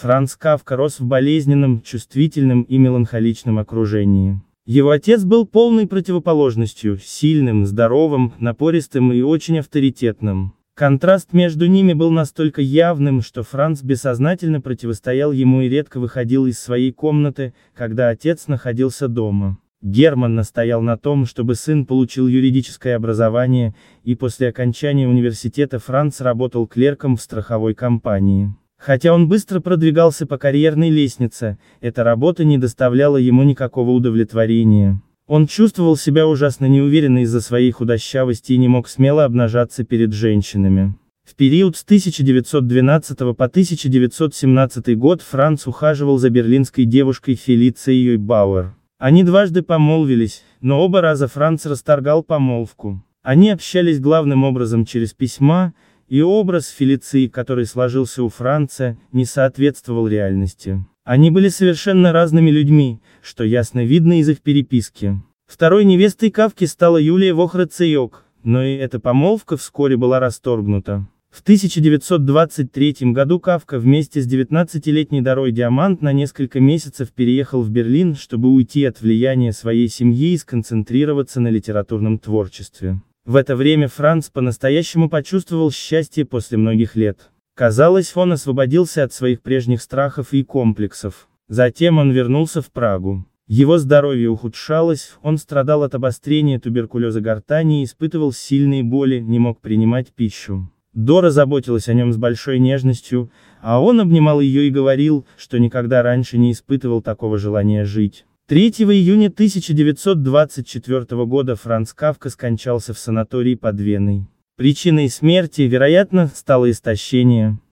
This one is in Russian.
Франц Кавка рос в болезненном, чувствительном и меланхоличном окружении. Его отец был полной противоположностью, сильным, здоровым, напористым и очень авторитетным. Контраст между ними был настолько явным, что Франц бессознательно противостоял ему и редко выходил из своей комнаты, когда отец находился дома. Герман настоял на том, чтобы сын получил юридическое образование, и после окончания университета Франц работал клерком в страховой компании. Хотя он быстро продвигался по карьерной лестнице, эта работа не доставляла ему никакого удовлетворения. Он чувствовал себя ужасно неуверенно из-за своей худощавости и не мог смело обнажаться перед женщинами. В период с 1912 по 1917 год Франц ухаживал за берлинской девушкой Фелицией Бауэр. Они дважды помолвились, но оба раза Франц расторгал помолвку. Они общались главным образом через письма, и образ Фелиции, который сложился у Франца, не соответствовал реальности. Они были совершенно разными людьми, что ясно видно из их переписки. Второй невестой Кавки стала Юлия Вохрацеёк, но и эта помолвка вскоре была расторгнута. В 1923 году Кавка вместе с 19-летней Дарой Диамант на несколько месяцев переехал в Берлин, чтобы уйти от влияния своей семьи и сконцентрироваться на литературном творчестве. В это время Франц по-настоящему почувствовал счастье после многих лет. Казалось, он освободился от своих прежних страхов и комплексов. Затем он вернулся в Прагу. Его здоровье ухудшалось, он страдал от обострения туберкулеза гортани и испытывал сильные боли, не мог принимать пищу. Дора заботилась о нем с большой нежностью, а он обнимал ее и говорил, что никогда раньше не испытывал такого желания жить. 3 июня 1924 года Франц Кавка скончался в санатории под Веной. Причиной смерти, вероятно, стало истощение.